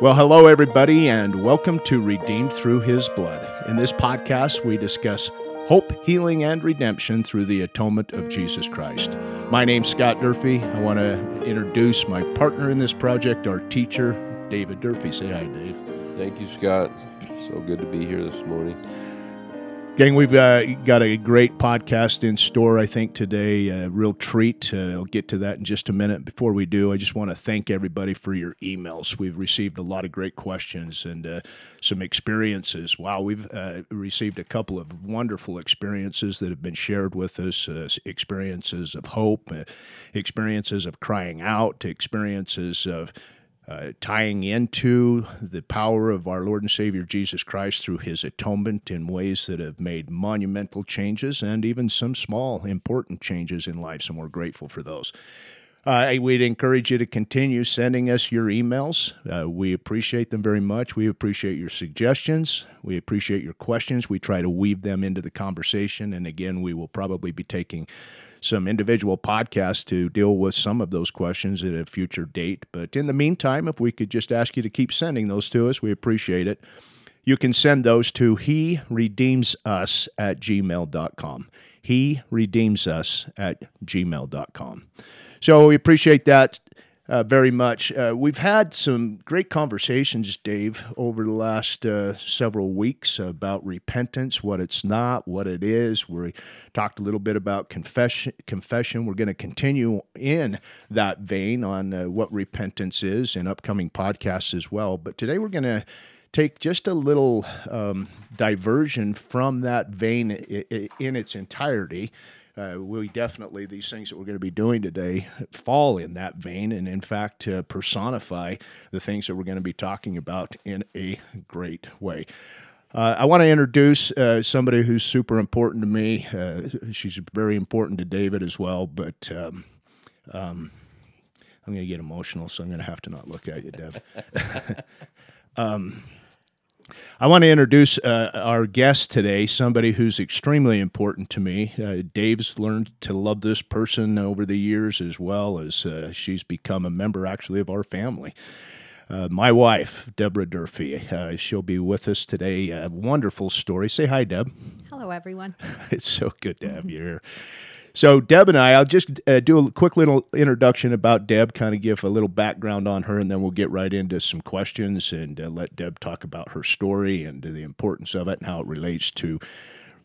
Well, hello, everybody, and welcome to Redeemed Through His Blood. In this podcast, we discuss hope, healing, and redemption through the atonement of Jesus Christ. My name's Scott Durfey. I want to introduce my partner in this project, our teacher, David Durfey. Say hi, Dave. Thank you, Scott. So good to be here this morning. Gang, we've uh, got a great podcast in store, I think, today. A real treat. Uh, I'll get to that in just a minute. Before we do, I just want to thank everybody for your emails. We've received a lot of great questions and uh, some experiences. Wow, we've uh, received a couple of wonderful experiences that have been shared with us uh, experiences of hope, uh, experiences of crying out, experiences of uh, tying into the power of our Lord and Savior Jesus Christ through his atonement in ways that have made monumental changes and even some small, important changes in lives, and we're grateful for those. Uh, we'd encourage you to continue sending us your emails. Uh, we appreciate them very much. We appreciate your suggestions. We appreciate your questions. We try to weave them into the conversation. And again, we will probably be taking some individual podcasts to deal with some of those questions at a future date. But in the meantime, if we could just ask you to keep sending those to us, we appreciate it. You can send those to he redeems us at gmail.com. He redeems us at gmail.com. So we appreciate that uh, very much. Uh, we've had some great conversations, Dave, over the last uh, several weeks about repentance, what it's not, what it is. We talked a little bit about confession. Confession. We're going to continue in that vein on uh, what repentance is in upcoming podcasts as well. But today we're going to take just a little um, diversion from that vein in its entirety uh, we definitely, these things that we're going to be doing today fall in that vein and, in fact, uh, personify the things that we're going to be talking about in a great way. Uh, I want to introduce uh, somebody who's super important to me. Uh, she's very important to David as well, but um, um, I'm going to get emotional, so I'm going to have to not look at you, Deb. um, I want to introduce uh, our guest today, somebody who's extremely important to me. Uh, Dave's learned to love this person over the years as well as uh, she's become a member actually of our family. Uh, my wife, Deborah Durfey, uh, she'll be with us today. A wonderful story. Say hi, Deb. Hello, everyone. it's so good to have you here. So, Deb and I, I'll just uh, do a quick little introduction about Deb, kind of give a little background on her, and then we'll get right into some questions and uh, let Deb talk about her story and the importance of it and how it relates to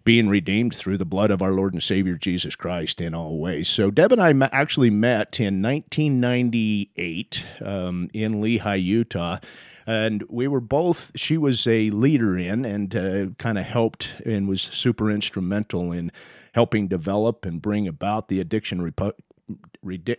being redeemed through the blood of our Lord and Savior Jesus Christ in all ways. So, Deb and I actually met in 1998 um, in Lehi, Utah and we were both she was a leader in and uh, kind of helped and was super instrumental in helping develop and bring about the addiction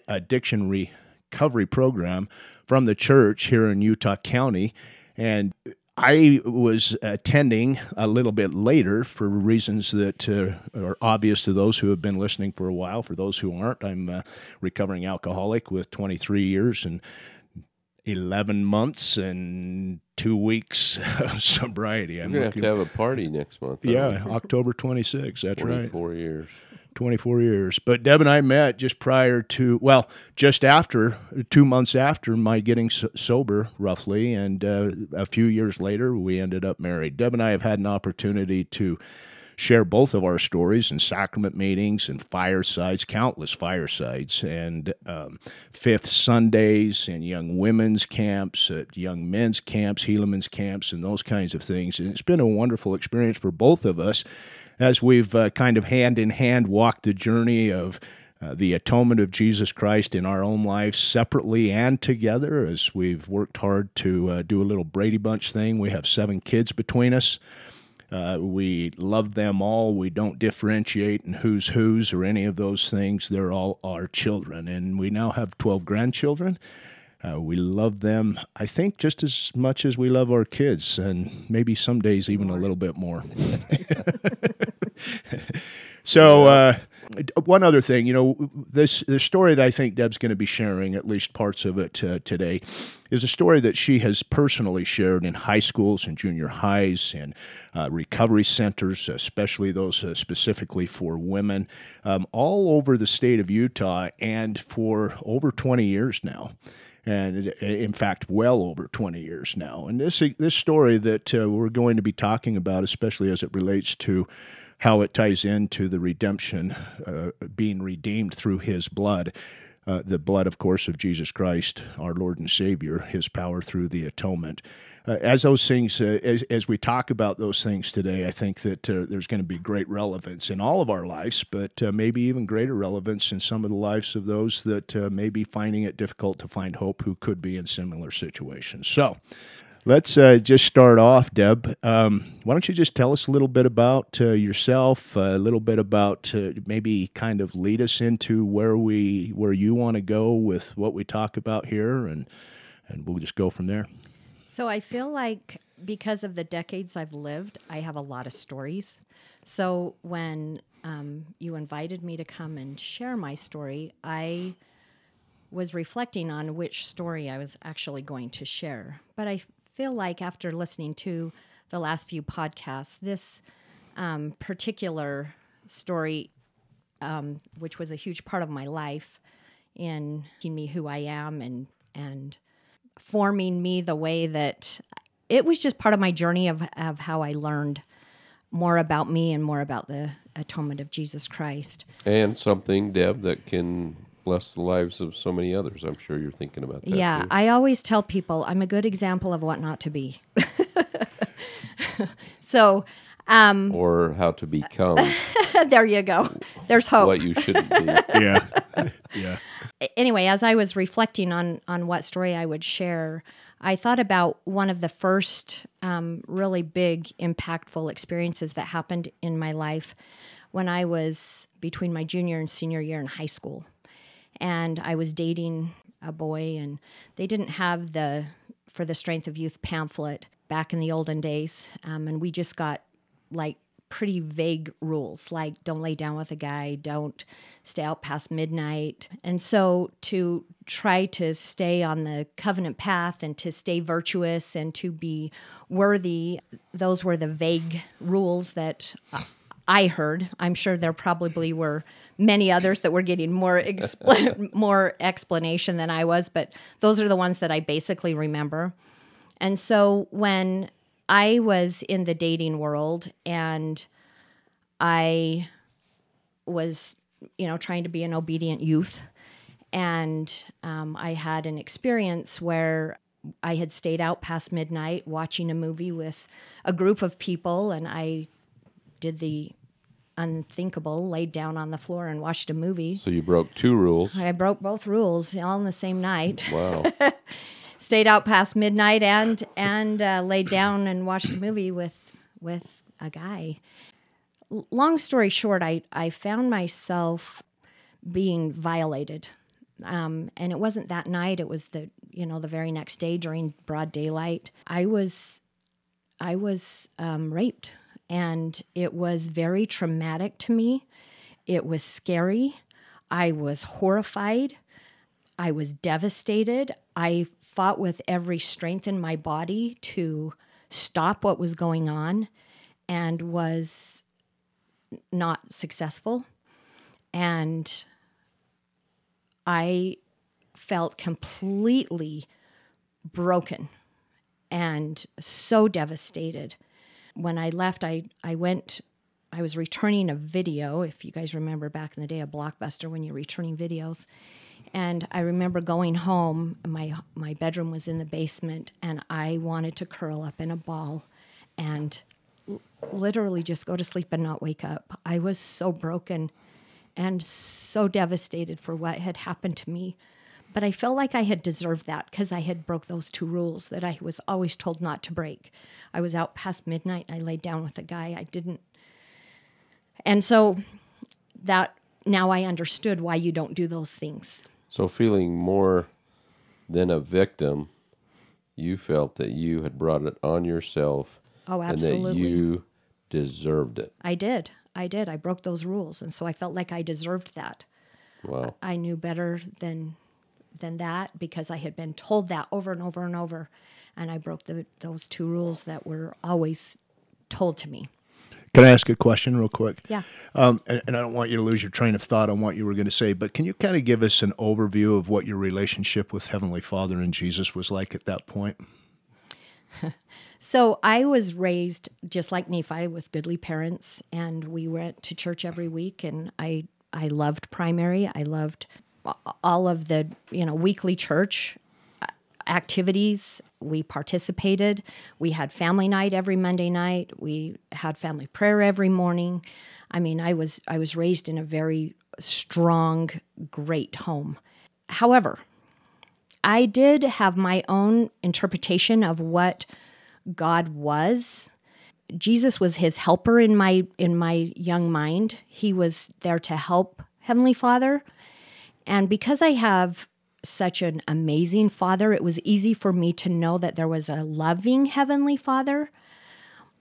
addiction recovery program from the church here in Utah County, and I was attending a little bit later for reasons that uh, are obvious to those who have been listening for a while. For those who aren't, I'm a recovering alcoholic with 23 years and 11 months and two weeks of sobriety. I'm going to have to have a party next month. Yeah, October 26. That's 24 right. 24 years. 24 years. But Deb and I met just prior to, well, just after, two months after my getting so- sober, roughly. And uh, a few years later, we ended up married. Deb and I have had an opportunity to share both of our stories in sacrament meetings and firesides, countless firesides, and um, fifth Sundays and young women's camps, young men's camps, Helaman's camps, and those kinds of things. And it's been a wonderful experience for both of us as we've uh, kind of hand in hand walked the journey of. Uh, the atonement of Jesus Christ in our own lives separately and together as we've worked hard to uh, do a little Brady Bunch thing. We have seven kids between us. Uh, we love them all. We don't differentiate in who's whose or any of those things. They're all our children. And we now have 12 grandchildren. Uh, we love them, I think, just as much as we love our kids, and maybe some days even a little bit more. so, uh, one other thing, you know, this the story that I think Deb's going to be sharing, at least parts of it uh, today, is a story that she has personally shared in high schools and junior highs and uh, recovery centers, especially those uh, specifically for women, um, all over the state of Utah and for over 20 years now. and in fact, well over 20 years now. And this this story that uh, we're going to be talking about, especially as it relates to how it ties into the redemption, uh, being redeemed through His blood. Uh, the blood, of course, of Jesus Christ, our Lord and Savior, His power through the atonement uh, as those things, uh, as, as we talk about those things today, I think that uh, there's going to be great relevance in all of our lives, but uh, maybe even greater relevance in some of the lives of those that uh, may be finding it difficult to find hope who could be in similar situations. So, Let's uh, just start off, Deb. Um, why don't you just tell us a little bit about uh, yourself, a little bit about uh, maybe kind of lead us into where we where you want to go with what we talk about here, and and we'll just go from there. So I feel like because of the decades I've lived, I have a lot of stories. So when um, you invited me to come and share my story, I was reflecting on which story I was actually going to share. But I feel like after listening to the last few podcasts, this um, particular story, um, which was a huge part of my life in making me who I am and and forming me the way that it was just part of my journey of, of how I learned more about me and more about the atonement of Jesus Christ. And something, Deb, that can bless the lives of so many others. I'm sure you're thinking about that. Yeah, too. I always tell people I'm a good example of what not to be. so, um, or how to become. there you go. There's hope. What you shouldn't be. yeah, yeah anyway, as I was reflecting on on what story I would share, I thought about one of the first um, really big, impactful experiences that happened in my life when I was between my junior and senior year in high school, and I was dating a boy, and they didn't have the for the Strength of Youth pamphlet back in the olden days, um, and we just got like pretty vague rules like don't lay down with a guy, don't stay out past midnight. And so to try to stay on the covenant path and to stay virtuous and to be worthy, those were the vague rules that I heard. I'm sure there probably were many others that were getting more expl- more explanation than I was, but those are the ones that I basically remember. And so when I was in the dating world and I was, you know, trying to be an obedient youth. And um, I had an experience where I had stayed out past midnight watching a movie with a group of people, and I did the unthinkable, laid down on the floor and watched a movie. So you broke two rules. I broke both rules all in the same night. Wow. stayed out past midnight and and uh, laid down and watched a movie with with a guy. L- long story short, I I found myself being violated, um, and it wasn't that night. It was the you know the very next day during broad daylight. I was I was um, raped, and it was very traumatic to me. It was scary. I was horrified. I was devastated. I fought with every strength in my body to stop what was going on and was not successful. And I felt completely broken and so devastated. When I left, I, I went, I was returning a video. If you guys remember back in the day, a blockbuster when you're returning videos. And I remember going home. My my bedroom was in the basement, and I wanted to curl up in a ball, and l- literally just go to sleep and not wake up. I was so broken, and so devastated for what had happened to me. But I felt like I had deserved that because I had broke those two rules that I was always told not to break. I was out past midnight. I laid down with a guy. I didn't, and so that now I understood why you don't do those things. So, feeling more than a victim, you felt that you had brought it on yourself Oh, and that absolutely. you deserved it. I did. I did. I broke those rules, and so I felt like I deserved that. Wow. I knew better than than that because I had been told that over and over and over, and I broke the, those two rules that were always told to me. Can I ask a question real quick? Yeah. Um, and, and I don't want you to lose your train of thought on what you were going to say, but can you kind of give us an overview of what your relationship with Heavenly Father and Jesus was like at that point? So I was raised just like Nephi with goodly parents, and we went to church every week. And I I loved primary. I loved all of the you know weekly church uh, activities. We participated. We had family night every Monday night. We had family prayer every morning. I mean, I was I was raised in a very strong, great home. However, I did have my own interpretation of what God was. Jesus was his helper in my in my young mind. He was there to help Heavenly Father. And because I have such an amazing father, it was easy for me to know that there was a loving Heavenly Father.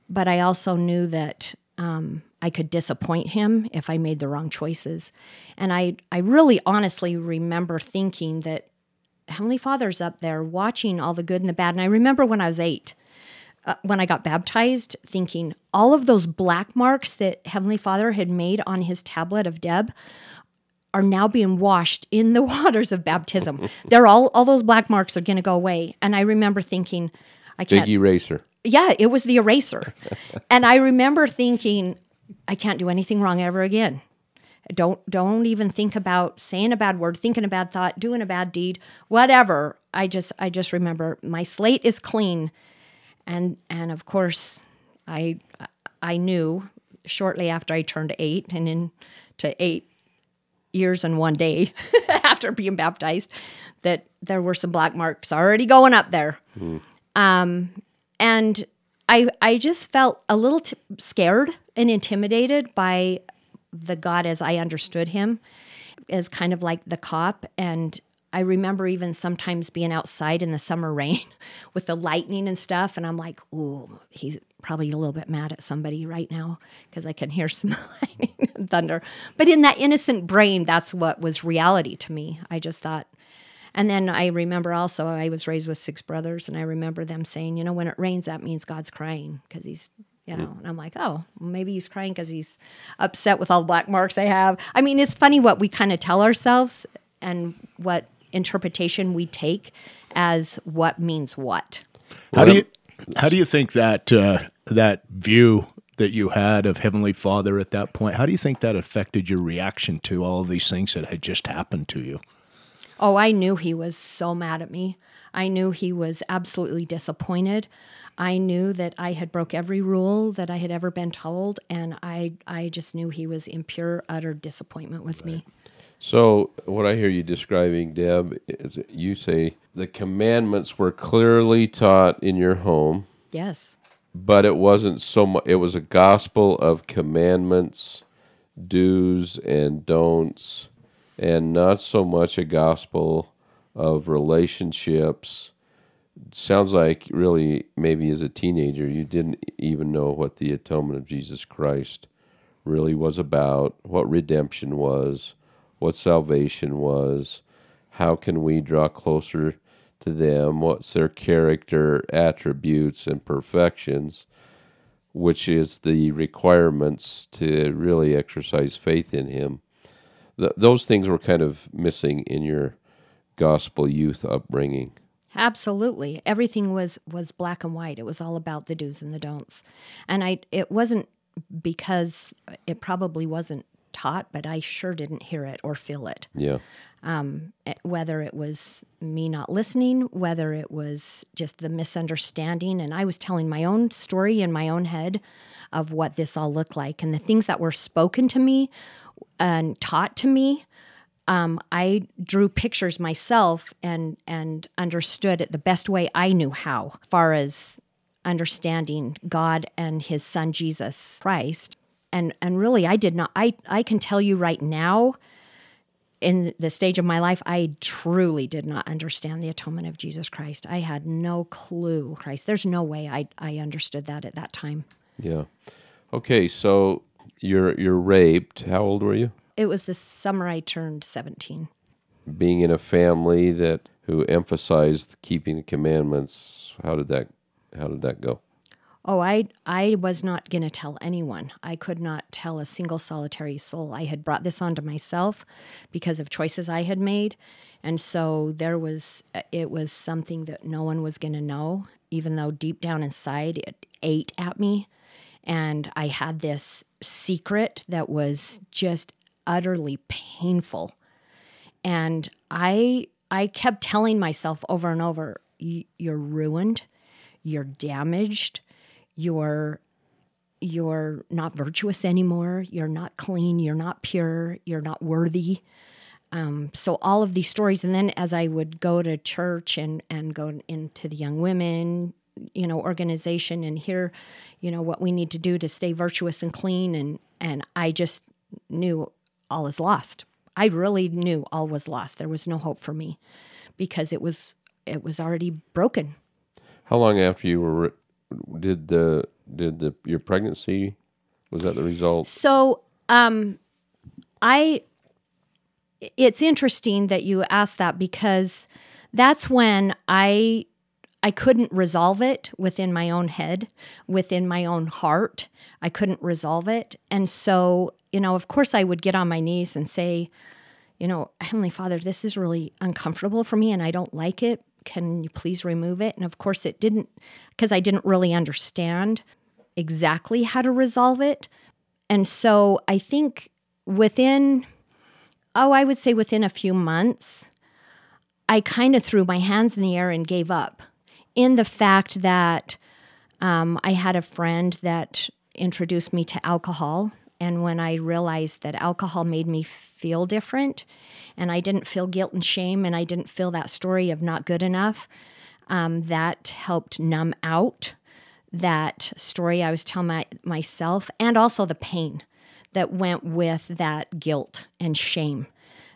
But I also knew that um, I could disappoint him if I made the wrong choices. And I, I really honestly remember thinking that Heavenly Father's up there watching all the good and the bad. And I remember when I was eight, uh, when I got baptized, thinking all of those black marks that Heavenly Father had made on his tablet of Deb are now being washed in the waters of baptism. They're all all those black marks are going to go away. And I remember thinking, I can't. Big eraser. Yeah, it was the eraser. and I remember thinking, I can't do anything wrong ever again. Don't don't even think about saying a bad word, thinking a bad thought, doing a bad deed, whatever. I just I just remember my slate is clean. And and of course I I knew shortly after I turned 8 and into 8 years and one day after being baptized that there were some black marks already going up there. Um, and I I just felt a little t- scared and intimidated by the God as I understood him, as kind of like the cop. And I remember even sometimes being outside in the summer rain with the lightning and stuff, and I'm like, ooh, he's probably a little bit mad at somebody right now because I can hear some lightning thunder. But in that innocent brain, that's what was reality to me. I just thought. And then I remember also I was raised with six brothers, and I remember them saying, you know, when it rains, that means God's crying because he's, you know, and I'm like, oh, maybe he's crying because he's upset with all the black marks I have. I mean, it's funny what we kind of tell ourselves and what interpretation we take as what means what. How do you how do you think that uh, that view that you had of Heavenly Father at that point? How do you think that affected your reaction to all of these things that had just happened to you? Oh, I knew he was so mad at me. I knew he was absolutely disappointed. I knew that I had broke every rule that I had ever been told, and I I just knew he was in pure utter disappointment with me. So, what I hear you describing, Deb, is that you say the commandments were clearly taught in your home, Yes. But it wasn't so much, it was a gospel of commandments, do's and don'ts, and not so much a gospel of relationships. Sounds like really maybe as a teenager you didn't even know what the atonement of Jesus Christ really was about, what redemption was, what salvation was, how can we draw closer to them, what's their character attributes and perfections, which is the requirements to really exercise faith in Him. Th- those things were kind of missing in your gospel youth upbringing. Absolutely. Everything was was black and white. It was all about the do's and the don'ts. And I it wasn't because it probably wasn't taught, but I sure didn't hear it or feel it. Yeah. Eh, Whether it was me not listening, whether it was just the misunderstanding, and I was telling my own story in my own head of what this all looked like and the things that were spoken to me and taught to me um, I drew pictures myself and and understood it the best way I knew how, as far as understanding God and His Son Jesus Christ. And and really, I did not. I I can tell you right now, in the stage of my life, I truly did not understand the atonement of Jesus Christ. I had no clue Christ. There's no way I I understood that at that time. Yeah. Okay, so you're you're raped. How old were you? It was the summer I turned 17. Being in a family that who emphasized keeping the commandments. How did that how did that go? Oh, I I was not going to tell anyone. I could not tell a single solitary soul. I had brought this onto myself because of choices I had made. And so there was uh, it was something that no one was going to know, even though deep down inside it ate at me. And I had this secret that was just utterly painful. And I I kept telling myself over and over, you're ruined, you're damaged, you're you're not virtuous anymore, you're not clean, you're not pure, you're not worthy. Um, so all of these stories, and then as I would go to church and and go into the young women, you know, organization and hear, you know, what we need to do to stay virtuous and clean, and and I just knew all is lost. I really knew all was lost. There was no hope for me because it was it was already broken. How long after you were did the did the your pregnancy was that the result? So, um, I it's interesting that you asked that because that's when I I couldn't resolve it within my own head, within my own heart. I couldn't resolve it. And so, you know, of course I would get on my knees and say, you know, Heavenly Father, this is really uncomfortable for me and I don't like it. Can you please remove it? And of course, it didn't, because I didn't really understand exactly how to resolve it. And so I think within, oh, I would say within a few months, I kind of threw my hands in the air and gave up in the fact that um, I had a friend that introduced me to alcohol. And when I realized that alcohol made me feel different, and I didn't feel guilt and shame, and I didn't feel that story of not good enough, um, that helped numb out that story I was telling my, myself, and also the pain that went with that guilt and shame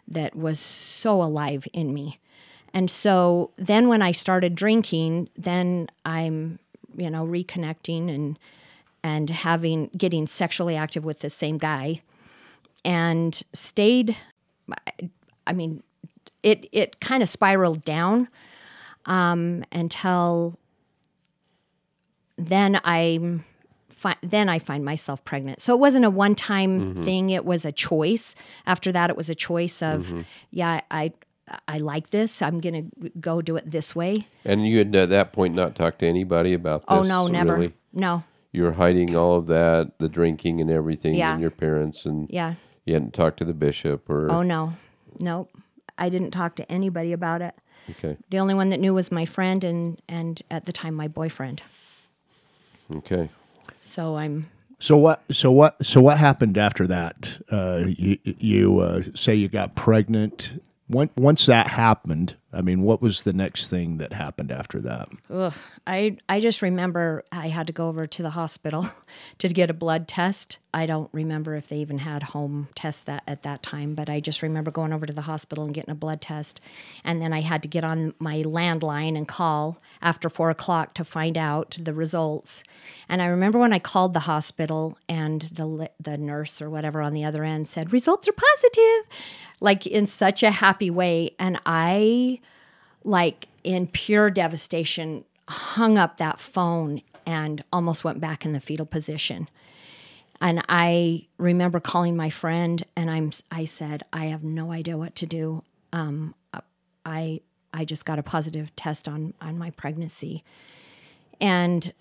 that was so alive in me. And so then when I started drinking, then I'm, you know, reconnecting and and having getting sexually active with the same guy and stayed I mean it it kind of spiraled down um, until then I'm fi- then I find myself pregnant. So it wasn't a one time mm-hmm. thing, it was a choice. After that, it was a choice of, mm-hmm. yeah, I, I like this. I'm to go do it this way. And you had at that point not talked to anybody about oh, this? Oh, no, never. Really? No. You were hiding all of that, the drinking and everything, yeah. and your parents, and yeah. you hadn't talked to the bishop or. Oh, no. Nope. I didn't talk to anybody about it. Okay. The only one that knew was my friend and, and at the time, my boyfriend. Okay. So I'm so what? So what? So what happened after that? Uh, you you uh, say you got pregnant When, once that happened, I mean, what was the next thing that happened after that? Ugh, I I just remember I had to go over to the hospital to get a blood test. I don't remember if they even had home tests that at that time, but I just remember going over to the hospital and getting a blood test, and then I had to get on my landline and call after four o'clock to find out the results. And I remember when I called the hospital and the the nurse or whatever on the other end said results are positive like in such a happy way. And I, like in pure devastation, hung up that phone and almost went back in the fetal position. And I remember calling my friend, and I'm I said I have no idea what to do. Um, I I just got a positive test on on my pregnancy, and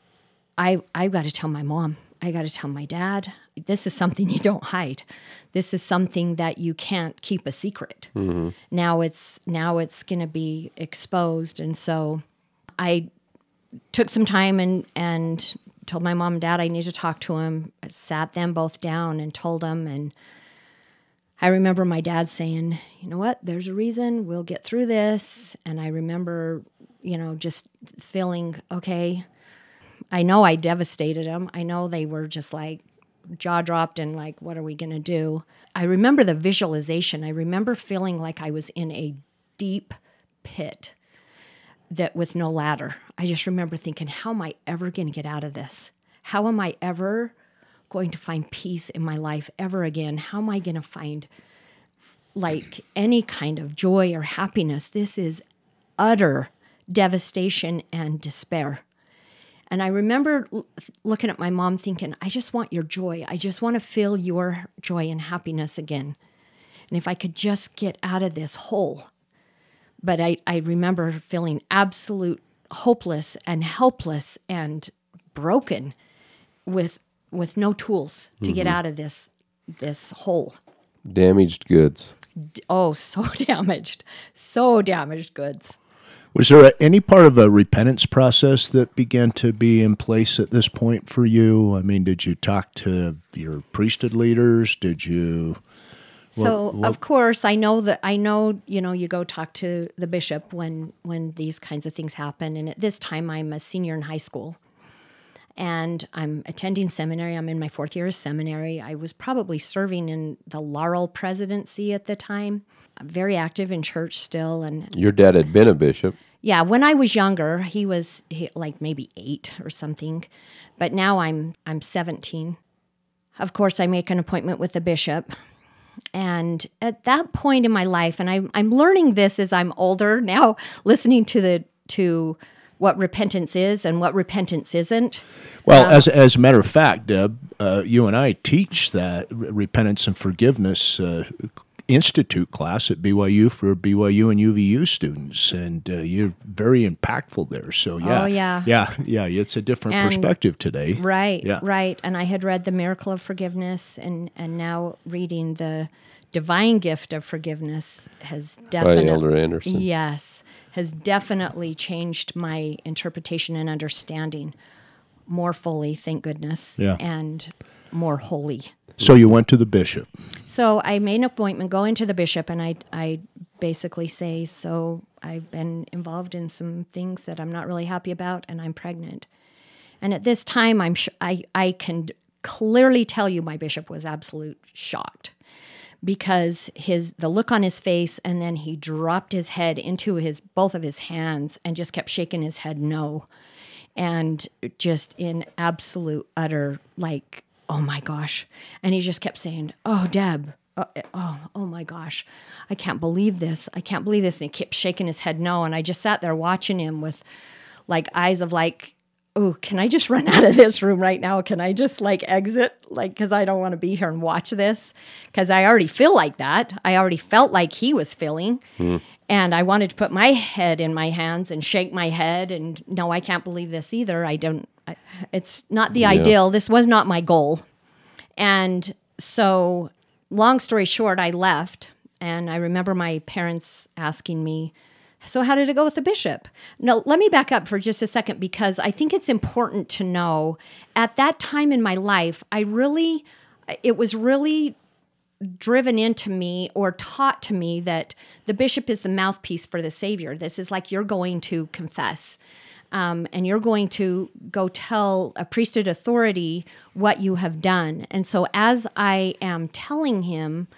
I I got to tell my mom. I got to tell my dad this is something you don't hide. This is something that you can't keep a secret. Mm-hmm. Now it's now it's going to be exposed, and so I took some time and and told my mom and dad I need to talk to him. I sat them both down and told them and. I remember my dad saying, "You know what? There's a reason. We'll get through this." And I remember, you know, just feeling okay. I know I devastated them. I know they were just like, jaw dropped and like, what are we going to do? I remember the visualization. I remember feeling like I was in a deep pit that with no ladder. I just remember thinking, how am I ever going to get out of this? How am I ever going to find peace in my life ever again? How am I going to find like any kind of joy or happiness? This is utter devastation and despair. And I remember l- looking at my mom thinking, I just want your joy. I just want to feel your joy and happiness again. And if I could just get out of this hole. But I, I remember feeling absolute hopeless and helpless and broken with with no tools to get mm-hmm. out of this this hole. Damaged goods. D- Oh, so damaged. So damaged goods. Was there any part of a repentance process that began to be in place at this point for you? I mean, did you talk to your priesthood leaders? Did you? So of course I know that I know you know you go talk to the bishop when when these kinds of things happen and at this time I'm a senior in high school and I'm attending seminary. I'm in my fourth year of seminary. I was probably serving in the Laurel presidency at the time. I'm very active in church still and Your dad had been a bishop. yeah, when I was younger, he was he, like maybe eight or something, but now I'm I'm 17. Of course, I make an appointment with the bishop, and at that point in my life, and I'm I'm learning this as I'm older now, listening to the to what repentance is and what repentance isn't. Well, as as a matter of fact, Deb, uh, you and I teach that repentance and forgiveness uh, institute class at BYU for BYU and UVU students, and uh, you're very impactful there. So yeah, Oh, yeah. yeah, yeah. It's a different And- perspective today. Right, Yeah. right. And I had read the miracle of forgiveness, and and now reading the divine gift of forgiveness has by definitely Elder Andersen. Yes, has definitely changed my interpretation and understanding more fully, thank goodness, Yeah. and more holy. So you went to the bishop. So I made an appointment, go into the bishop, and I, I basically say, So I've been involved in some things that I'm not really happy about, and I'm pregnant. And at this time, I'm sh- I, I can clearly tell you my bishop was absolute shocked because his the look on his face and then he dropped his head into his both of his hands and just kept shaking his head no. And just in absolute utter like oh my gosh. And he just kept saying oh deb oh, oh oh my gosh. I can't believe this. I can't believe this. And he kept shaking his head no. And i just sat there watching him with like eyes of like oh can i just run out of this room right now? Can i just like exit? Like because i don't want to be here and watch this. Because i already feel like that. I already felt like he was feeling. Hmm. And i wanted to put my head in my hands and shake my head and no i can't believe this either. I don't I, it's not the ideal. This was not my goal. And so, long story short, I left. And I remember my parents asking me, So, how did it go with the bishop? Now, let me back up for just a second because I think it's important to know at that time in my life, I really, it was really driven into me or taught to me that the bishop is the mouthpiece for the Savior. This is like you're going to confess. Um, and you're going to go tell a priesthood authority what you have done. And so, as I am telling him,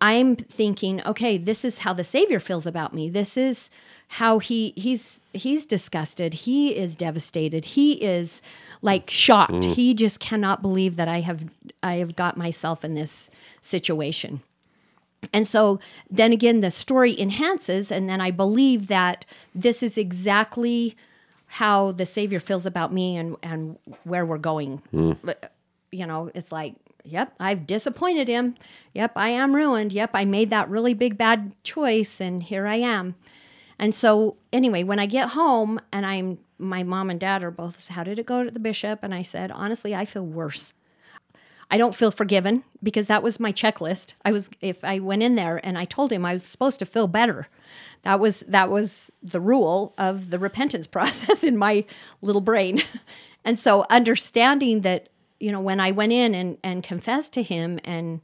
I'm thinking, okay, this is how the Savior feels about me. This is how he he's he's disgusted. He is devastated. He is like shocked. He just cannot believe that I have I have got myself in this situation. And so then again, the story enhances, and then I believe that this is exactly how the Savior feels about me and, and where we're going. Hmm. But, you know, it's like, yep, I've disappointed him. Yep, I am ruined. Yep, I made that really big bad choice, and here I am. And so, anyway, when I get home and I'm, my mom and dad are both, how did it go to the bishop? And I said, honestly, I feel worse. I don't feel forgiven because that was my checklist. I was if I went in there and I told him I was supposed to feel better. That was that was the rule of the repentance process in my little brain. And so understanding that, you know, when I went in and, and confessed to him and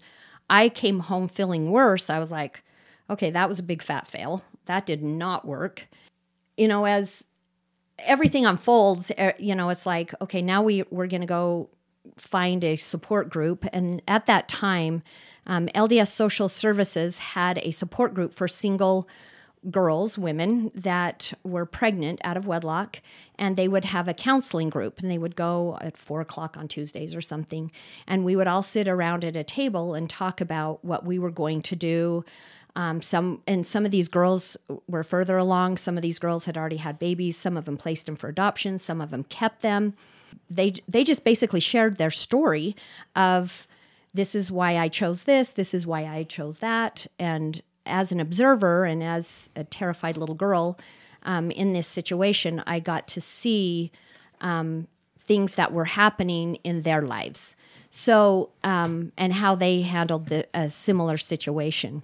I came home feeling worse, I was like, okay, that was a big fat fail. That did not work. You know, as everything unfolds, eh, you know, it's like, okay, now we, we're going to go find a support group. And at that time, um, LDS Social Services had a support group for single girls, women that were pregnant out of wedlock, and they would have a counseling group and they would go at four o'clock on Tuesdays or something. And we would all sit around at a table and talk about what we were going to do. Um, some and some of these girls were further along. Some of these girls had already had babies. Some of them placed them for adoption. Some of them kept them. They they just basically shared their story of this is why I chose this. This is why I chose that. And as an observer and as a terrified little girl um, in this situation, I got to see um, things that were happening in their lives. So, um, and how they handled the, a similar situation.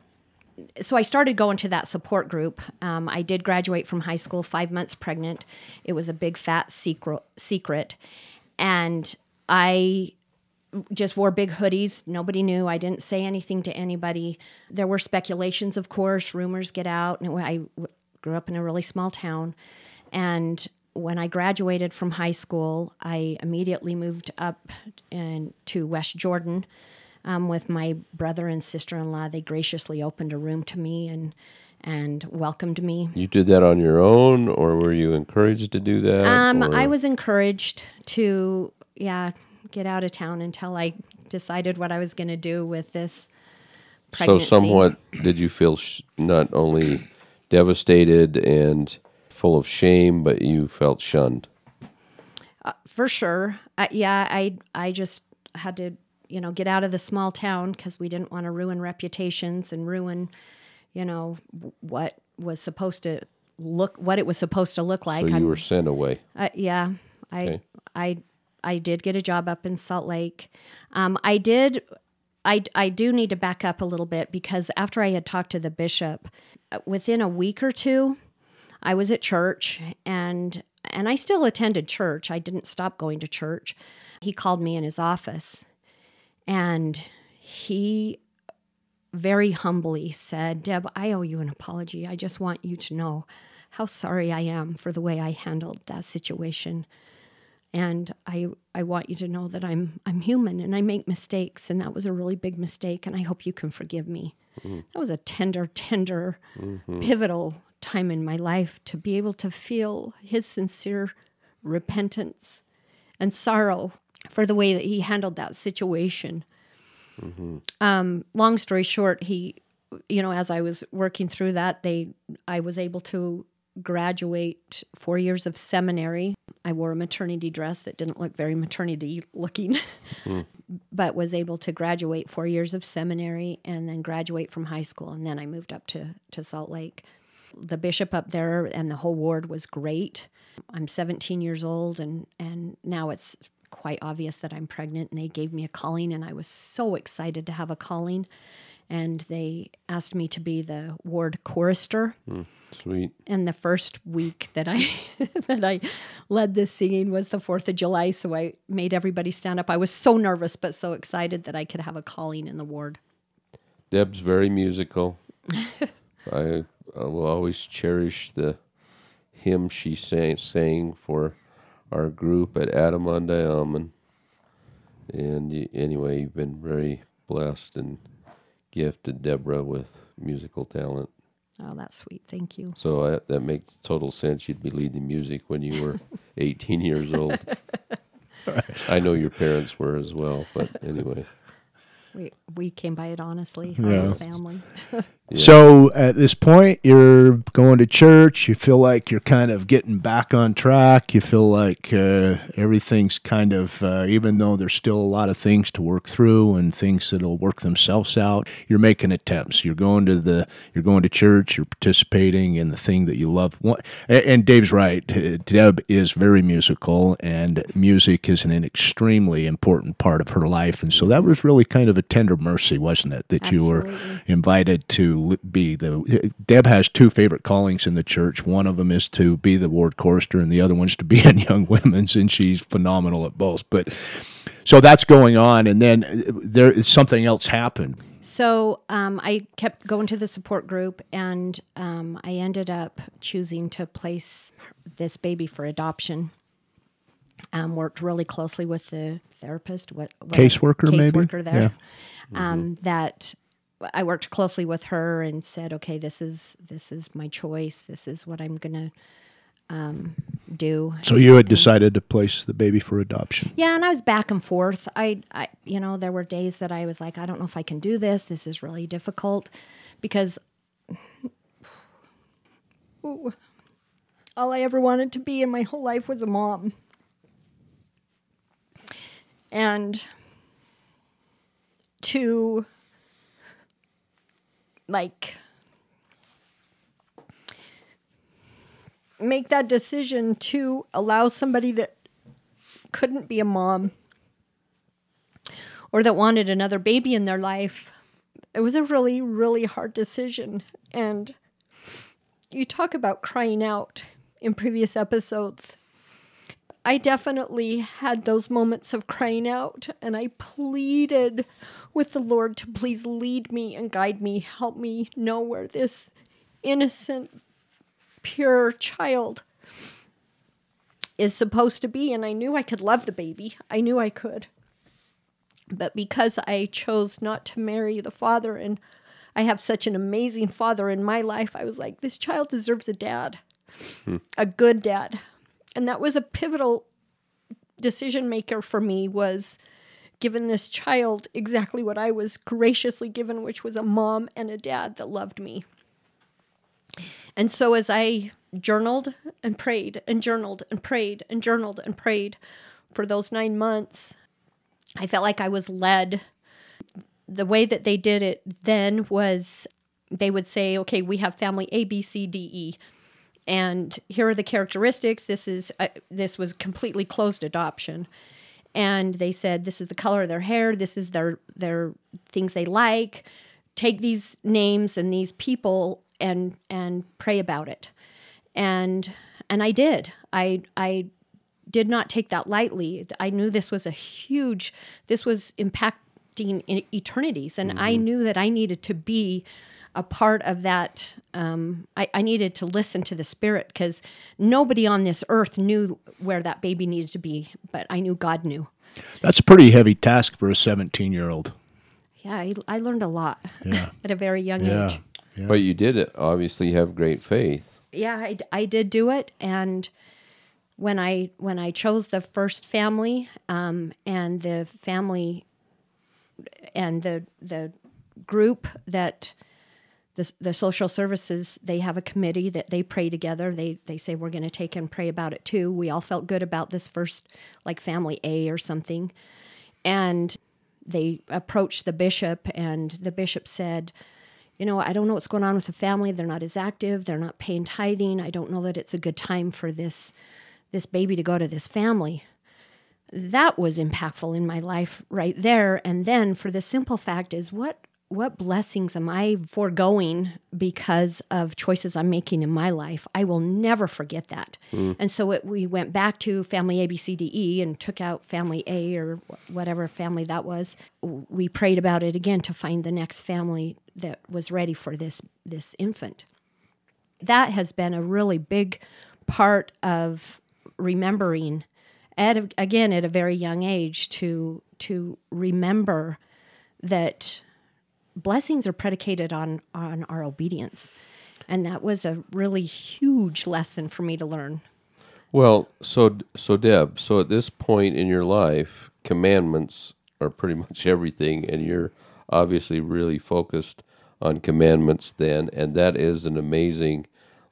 So I started going to that support group. Um, I did graduate from high school five months pregnant. It was a big fat secret, secret, and I just wore big hoodies. Nobody knew. I didn't say anything to anybody. There were speculations, of course. Rumors get out. And I grew up in a really small town, and when I graduated from high school, I immediately moved up in, to West Jordan um, with my brother and sister in law. They graciously opened a room to me and and welcomed me. You did that on your own, or were you encouraged to do that? Um, I was encouraged to, yeah, get out of town until I decided what I was going to do with this So, somewhat, did you feel sh- not only devastated and full of shame, but you felt shunned? for sure. Uh, yeah, I I just had to you know get out of the small town because we didn't want to ruin reputations and ruin you know what was supposed to look what it was supposed to look like. So you I'm- were sent away. uh, yeah, I Okay. I I did get a job up in Salt Lake. Um, I did. I, I do need to back up a little bit because after I had talked to the bishop, within a week or two, I was at church and and I still attended church. I didn't stop going to church. He called me in his office and he very humbly said, Deb, I owe you an apology. I just want you to know how sorry I am for the way I handled that situation. And I I want you to know that I'm I'm human and I make mistakes. And that was a really big mistake. And I hope you can forgive me. Mm-hmm. That was a tender, tender, mm-hmm. pivotal time in my life to be able to feel his sincere repentance and sorrow for the way that he handled that situation. Mm-hmm. Um, long story short, he, you know, as I was working through that, they, I was able to graduate four years of seminary. I wore a maternity dress that didn't look very maternity looking, hmm. but was able to graduate four years of seminary and then graduate from high school. And then I moved up to, to Salt Lake. The bishop up there and the whole ward was great. I'm 17 years old, and, and now it's quite obvious that I'm pregnant. And they gave me a calling, and I was so excited to have a calling. And they asked me to be the ward chorister hmm, Sweet. and the first week that I that I led this singing was the Fourth of July. So I made everybody stand up. I was so nervous but so excited that I could have a calling in the ward. Deb's very musical. I, I will always cherish the hymn she sang, sang for our group at Adam-ondi-Ahman. And y- anyway, you've been very blessed and gifted, Deborah, with musical talent. Oh, that's sweet. Thank you. So I, that makes total sense. You'd be leading music when you were 18 years old. I know your parents were as well, but anyway. We we came by it honestly. Yeah. Our family. So at this point, you're going to church. You feel like you're kind of getting back on track. You feel like uh, everything's kind of, uh, even though there's still a lot of things to work through and things that'll work themselves out. You're making attempts. You're going to the, you're going to church. You're participating in the thing that you love. One- And and Dave's right. Uh, Deb is very musical, and music is an extremely important part of her life. And so that was really kind of a tender mercy, wasn't it, that you were invited to be the Deb has two favorite callings in the church. One of them is to be the ward chorister, and the other one's to be in young women's, and she's phenomenal at both. But so that's going on, and then uh, there something else happened. So um, I kept going to the support group, and um, I ended up choosing to place this baby for adoption. Um, worked really closely with the therapist, what, what Caseworker, maybe? caseworker there. Yeah. Um, that I worked closely with her and said, "Okay, this is this is my choice. This is what I'm gonna um, do." So you had decided to place the baby for adoption. Yeah, and I was back and forth. I, I, you know, there were days that I was like, I don't know if I can do this. This is really difficult because Ooh. All I ever wanted to be in my whole life was a mom. And to like make that decision to allow somebody that couldn't be a mom or that wanted another baby in their life it was a really really hard decision. And you talk about crying out in previous episodes I definitely had those moments of crying out, and I pleaded with the Lord to please lead me and guide me, help me know where this innocent, pure child is supposed to be. And I knew I could love the baby, I knew I could. But because I chose not to marry the father, and I have such an amazing father in my life, I was like, this child deserves a dad, hmm. a good dad and that was a pivotal decision maker for me was given this child exactly what I was graciously given which was a mom and a dad that loved me. And so as I journaled and prayed and journaled and prayed and journaled and prayed for those 9 months I felt like I was led the way that they did it then was they would say okay we have family A B C D E and here are the characteristics. This is uh, this was completely closed adoption. And they said this is the color of their hair. This is their their things they like. Take these names and these people and and pray about it. And and I did. I I did not take that lightly. I knew this was a huge this was impacting eternities. And mm-hmm. I knew that I needed to be a part of that. Um, I, I, needed to listen to the spirit because nobody on this earth knew where that baby needed to be, but I knew God knew. That's a pretty heavy task for a 17 year old. Yeah, I, I, learned a lot yeah. at a very young yeah. age. Yeah. But you did it. Obviously, have great faith. Yeah, I, I did do it, and when I when I chose the first family, um, and the family, and the the group that the, the social services they have a committee that they pray together. They they say we're going to take and pray about it too. We all felt good about this first like family a or something. And they approached the bishop and the bishop said you know i don't know what's going on with the family. They're not as active. They're not paying tithing. I don't know that it's a good time for this this baby to go to this family. That was impactful in my life right there. And then for the simple fact is what what blessings am I foregoing because of choices I'm making in my life? I will never forget that. Mm. And so it, we went back to family A, B, C, D, E and took out family A or whatever family that was. We prayed about it again to find the next family that was ready for this, this infant. That has been a really big part of remembering, at again at a very young age, to to remember that blessings are predicated on on our obedience. And that was a really huge lesson for me to learn. Well so so deb so at this point in your life commandments are pretty much everything and you're obviously really focused on commandments then and that is an amazing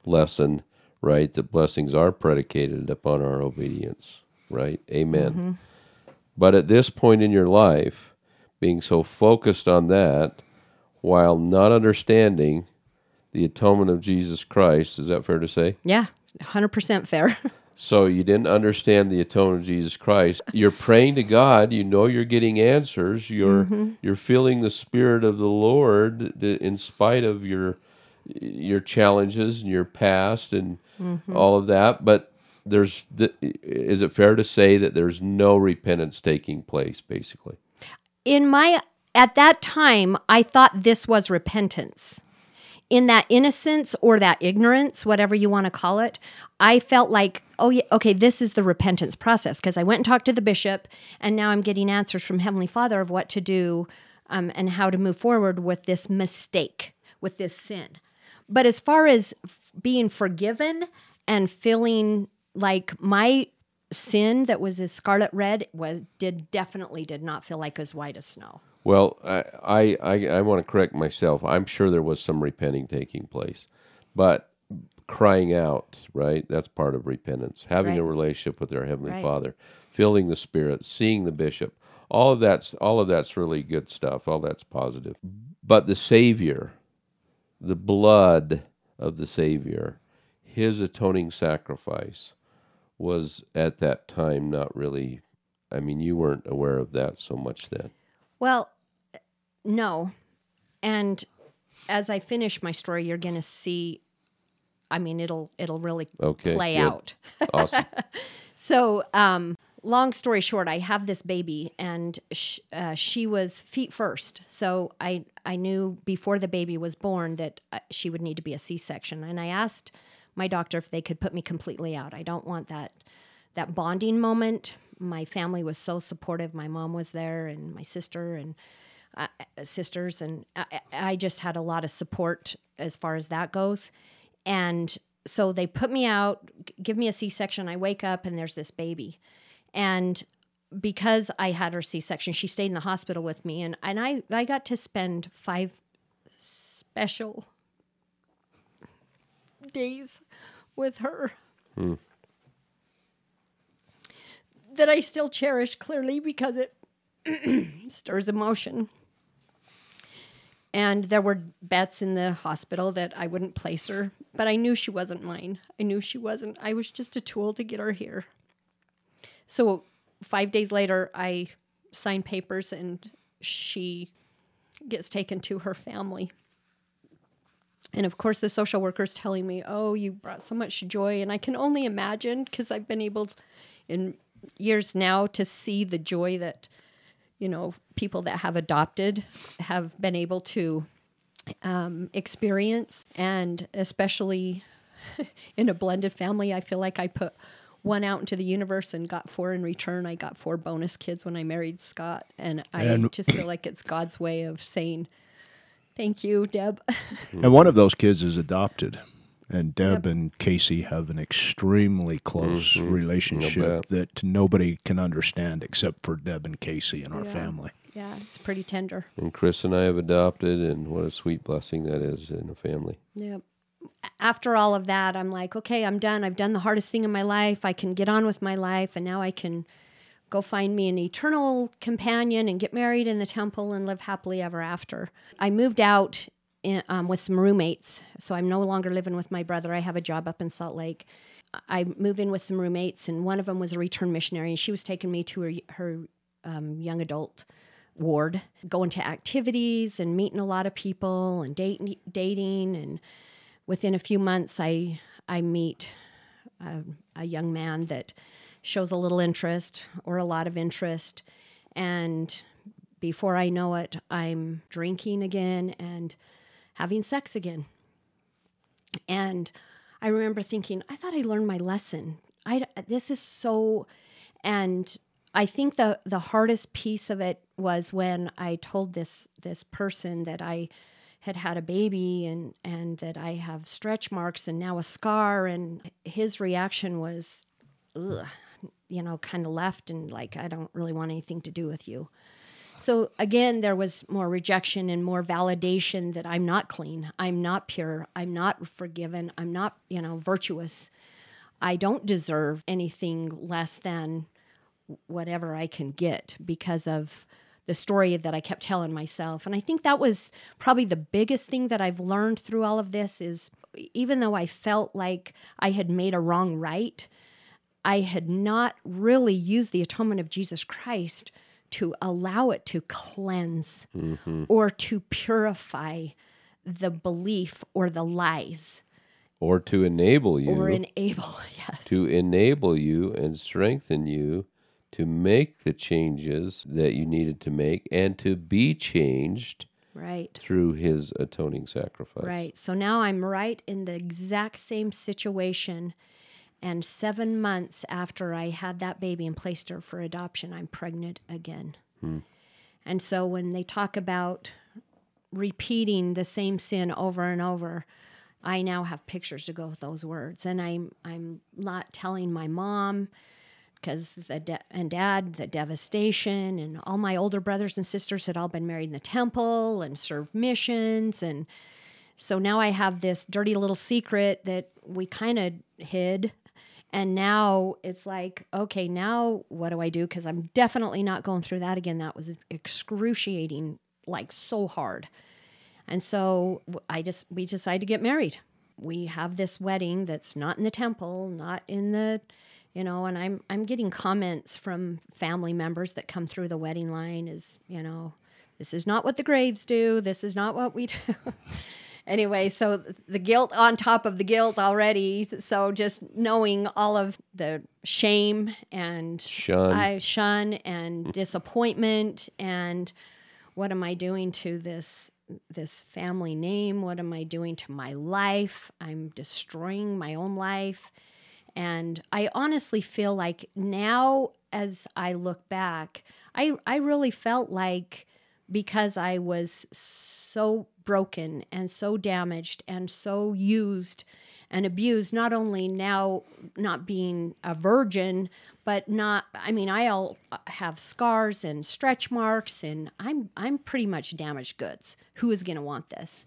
lesson right that blessings are predicated upon our obedience right? Amen. Mm-hmm. but at this point in your life being so focused on that while not understanding the atonement of Jesus Christ. Is that fair to say? Yeah, 100% fair. so you didn't understand the atonement of Jesus Christ. You're praying to God, you know you're getting answers. You're mm-hmm. you're feeling the spirit of the Lord in spite of your your challenges and your past and mm-hmm. all of that, but there's the, is it fair to say that there's no repentance taking place basically? In my at that time, I thought this was repentance. In that innocence or that ignorance, whatever you want to call it, I felt like, oh, yeah, okay, this is the repentance process because I went and talked to the bishop, and now I'm getting answers from Heavenly Father of what to do um, and how to move forward with this mistake, with this sin. But as far as f- being forgiven and feeling like my sin that was as scarlet red was did definitely did not feel like as white as snow. Well, I, I, I want to correct myself. I'm sure there was some repenting taking place, but crying out, right? That's part of repentance. Having a relationship with our heavenly Right. Father, feeling the Spirit, seeing the bishop. All of that's all of that's really good stuff. All that's positive. But the Savior, the blood of the Savior, his atoning sacrifice was at that time not really I mean, you weren't aware of that so much then. Well, no. And as I finish my story, you're going to see I mean, it'll it'll really Okay, play good. out. Awesome. So, um, long story short, I have this baby, and sh- uh, she was feet first. So I I knew before the baby was born that uh, she would need to be a C section, and I asked my doctor if they could put me completely out. I don't want that that bonding moment. My family was so supportive. My mom was there, and my sister and uh, sisters, and I, I just had a lot of support as far as that goes. And so they put me out, give me a C section. I wake up and there's this baby. And because I had her C section, she stayed in the hospital with me. And, and I, I got to spend five special days with her that I still cherish clearly because it stirs emotion. And there were bets in the hospital that I wouldn't place her, but I knew she wasn't mine. I knew she wasn't. I was just a tool to get her here. So five days later, I sign papers and she gets taken to her family. And of course, the social worker's telling me, Oh, you brought so much joy. And I can only imagine because I've been able in years now to see the joy that you know, people that have adopted have been able to um, experience. And especially in a blended family, I feel like I put one out into the universe and got four in return. I got four bonus kids when I married Scott. And I And- just feel like it's God's way of saying, Thank you, Deb. And one of those kids is adopted. And Deb and Casey have an extremely close mm-hmm. relationship that nobody can understand except for Deb and Casey and our Yeah. family. yeah, it's pretty tender. and Chris and I have adopted, and what a sweet blessing that is in a family. Yeah. After all of that, I'm like, okay, I'm done. I've done the hardest thing in my life. I can get on with my life, and now I can go find me an eternal companion and get married in the temple and live happily ever after. I moved out in, um, with some roommates, so I'm no longer living with my brother. I have a job up in Salt Lake. I move in with some roommates, and one of them was a return missionary, and she was taking me to her, her um, young adult ward, going to activities and meeting a lot of people and dating, dating. And within a few months, I I meet a, a young man that shows a little interest or a lot of interest, and before I know it, I'm drinking again and having sex again. And I remember thinking, I thought I learned my lesson. I this is so, and I think the the hardest piece of it was when I told this this person that I had had a baby and and that I have stretch marks and now a scar, and his reaction was, you know, kind of left and like I don't really want anything to do with you. So again, there was more rejection and more validation that I'm not clean, I'm not pure, I'm not forgiven, I'm not, you know, virtuous. I don't deserve anything less than whatever I can get because of the story that I kept telling myself. And I think that was probably the biggest thing that I've learned through all of this is even though I felt like I had made a wrong right, I had not really used the atonement of Jesus Christ to allow it to cleanse mm-hmm. or to purify the belief or the lies Or to enable you, or enable, yes. to enable you and strengthen you to make the changes that you needed to make and to be changed right. through his atoning sacrifice. Right. So now I'm right in the exact same situation. And seven months after I had that baby and placed her for adoption, I'm pregnant again. Hmm. And so when they talk about repeating the same sin over and over, I now have pictures to go with those words. And I'm I'm not telling my mom because the de- and dad the devastation and all my older brothers and sisters had all been married in the temple and served missions and So now I have this dirty little secret that we kind of hid. And now it's like, okay, now what do I do? Because I'm definitely not going through that again. That was excruciating, like so hard. And so I just, we decided to get married. We have this wedding that's not in the temple, not in the, you know, and I'm, I'm getting comments from family members that come through the wedding line is, you know, this is not what the graves do. This is not what we do. Anyway, so the guilt on top of the guilt already. So just knowing all of the shame and Shun. I shun and disappointment and what am I doing to this this family name? What am I doing to my life? I'm destroying my own life. And I honestly feel like now as I look back, I I really felt like because I was so broken and so damaged and so used and abused not only now not being a virgin but not i mean i all have scars and stretch marks and i'm i'm pretty much damaged goods. Who is going to want this?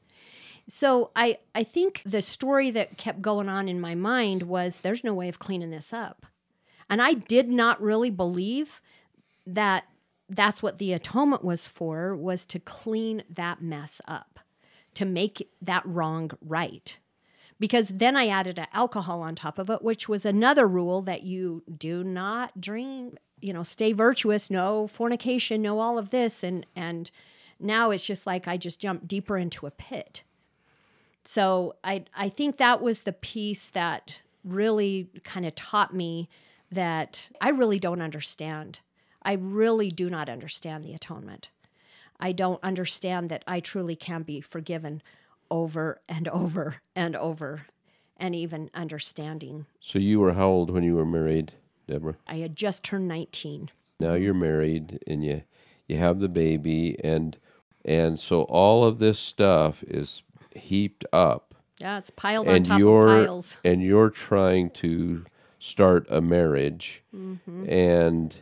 So i i think the story that kept going on in my mind was there's no way of cleaning this up. And i did not really believe that that's what the atonement was for was to clean that mess up to make that wrong right. Because then i added alcohol on top of it which was another rule that you do not drink you know stay virtuous no fornication no all of this. And and now it's just like i just jumped deeper into a pit. So i i think that was the piece that really kind of taught me that i really don't understand. I really do not understand the atonement. I don't understand that I truly can be forgiven over and over and over, and even understanding. So you were how old when you were married, Deborah? I had just turned 19. Now you're married and you you have the baby and and so all of this stuff is heaped up Yeah, it's piled and on top of piles. and you're trying to start a marriage Mm-hmm. and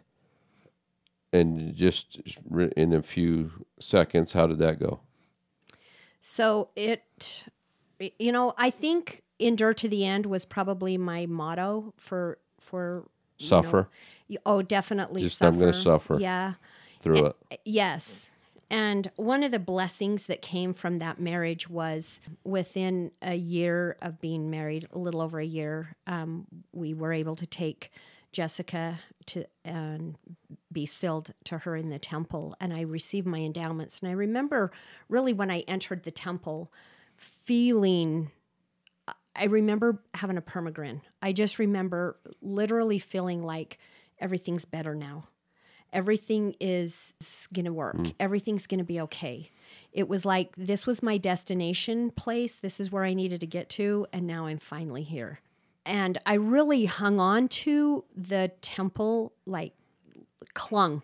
and just in a few seconds how did that go So it, you know, I think endure to the end was probably my motto for for you know- suffer oh, definitely Just, suffer. I'm gonna suffer. Yeah. through it Yes. And one of the blessings that came from that marriage was within a year of being married, a little over a year, um, we were able to take Jessica to and be sealed to her in the temple. And I received my endowments. And I remember really when I entered the temple feeling I remember having a permagrin. I just remember literally feeling like everything's better now. Everything is going to work. Mm. Everything's going to be okay. It was like this was my destination place. This is where I needed to get to. And now I'm finally here. And I really hung on to the temple, like clung,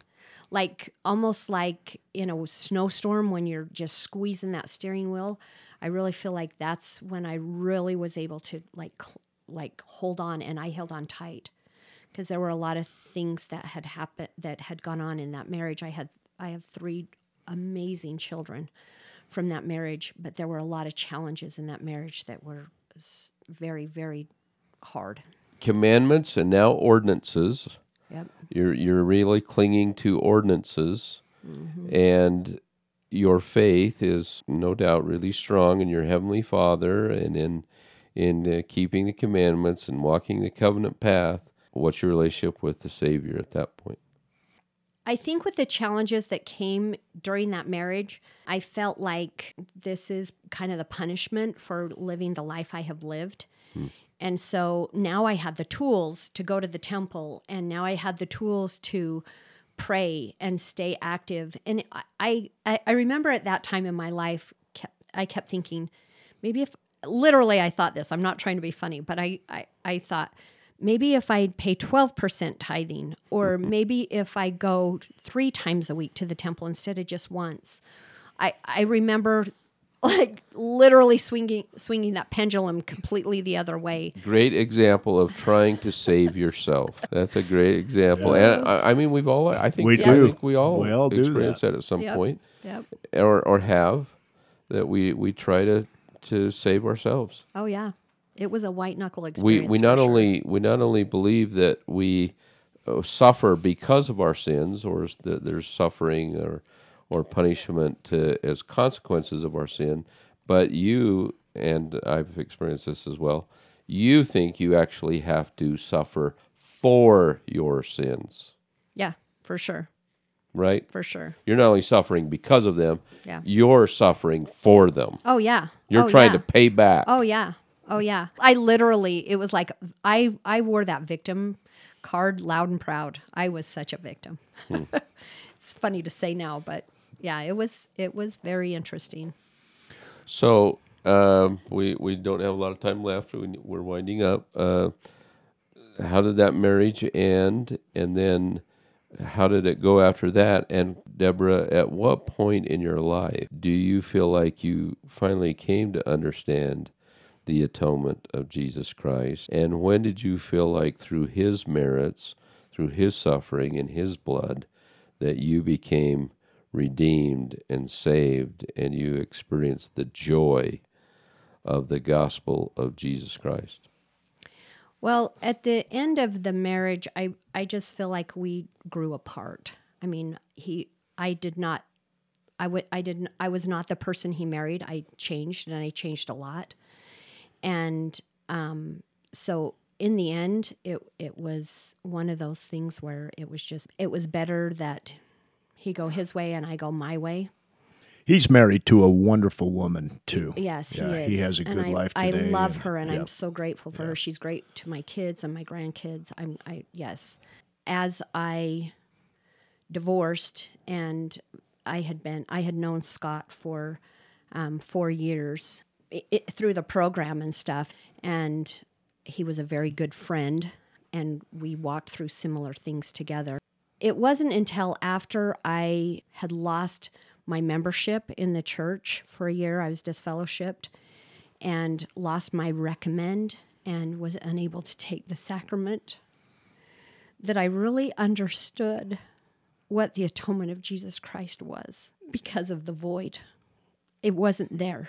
like almost like in a snowstorm when you're just squeezing that steering wheel. I really feel like that's when I really was able to like like hold on, and I held on tight because there were a lot of things that had happened that had gone on in that marriage. I had I have three amazing children from that marriage, but there were a lot of challenges in that marriage that were very very hard. commandments and now ordinances Yep. you're you're really clinging to ordinances Mm-hmm. and your faith is no doubt really strong in your heavenly father and in in uh, keeping the commandments and walking the covenant path what's your relationship with the savior at that point I think with the challenges that came during that marriage, I felt like this is kind of the punishment for living the life I have lived. And so now I had the tools to go to the temple, and now I had the tools to pray and stay active. And I, I, I remember at that time in my life, kept, I kept thinking, maybe if literally I thought this, I'm not trying to be funny, but I, I, I thought, maybe if I pay 12% tithing, or maybe if I go three times a week to the temple instead of just once. I, I remember like literally swinging swinging that pendulum completely the other way. great example of trying to save yourself that's a great example and I, I mean we've all i think We I do. think we all We all do experience that. that at some Yep. point Yep. or or have that we we try to to save ourselves. Oh yeah, it was a white knuckle experience. we for not sure. only we not only believe that we uh, suffer because of our sins, or is that there's suffering or or punishment to, as consequences of our sin, but you and I've experienced this as well. You think you actually have to suffer for your sins, yeah, for sure, right? for sure. You're not only suffering because of them, Yeah. you're suffering for them. Oh yeah, You're Oh, trying yeah. to pay back. Oh yeah. Oh yeah. I literally it was like I I wore that victim card loud and proud. I was such a victim. Hmm. it's funny to say now, but yeah, it was it was very interesting. So um, we we don't have a lot of time left. We, we're winding up. Uh, how did that marriage end? And then how did it go after that? And Deborah, at what point in your life do you feel like you finally came to understand the atonement of Jesus Christ? And when did you feel like through His merits, through His suffering and His blood, that you became redeemed and saved and you experience the joy of the gospel of Jesus Christ? Well, at the end of the marriage, I I just feel like we grew apart. I mean, he I did not I would I didn't I was not the person he married. I changed and I changed a lot. And um so in the end, it it was one of those things where it was just it was better that he go his way and I go my way. He's married to a wonderful woman too. Yes, Yeah, he is. he has a good I, life I love her, and. I'm so grateful for her. She's great to my kids and my grandkids. I'm, I yes. As I divorced, and I had been, I had known Scott for um, four years i it, through the program and stuff, and he was a very good friend, and we walked through similar things together. It wasn't until after I had lost my membership in the church for a year, I was disfellowshipped and lost my recommend and was unable to take the sacrament, that I really understood what the atonement of Jesus Christ was because of the void. It wasn't there.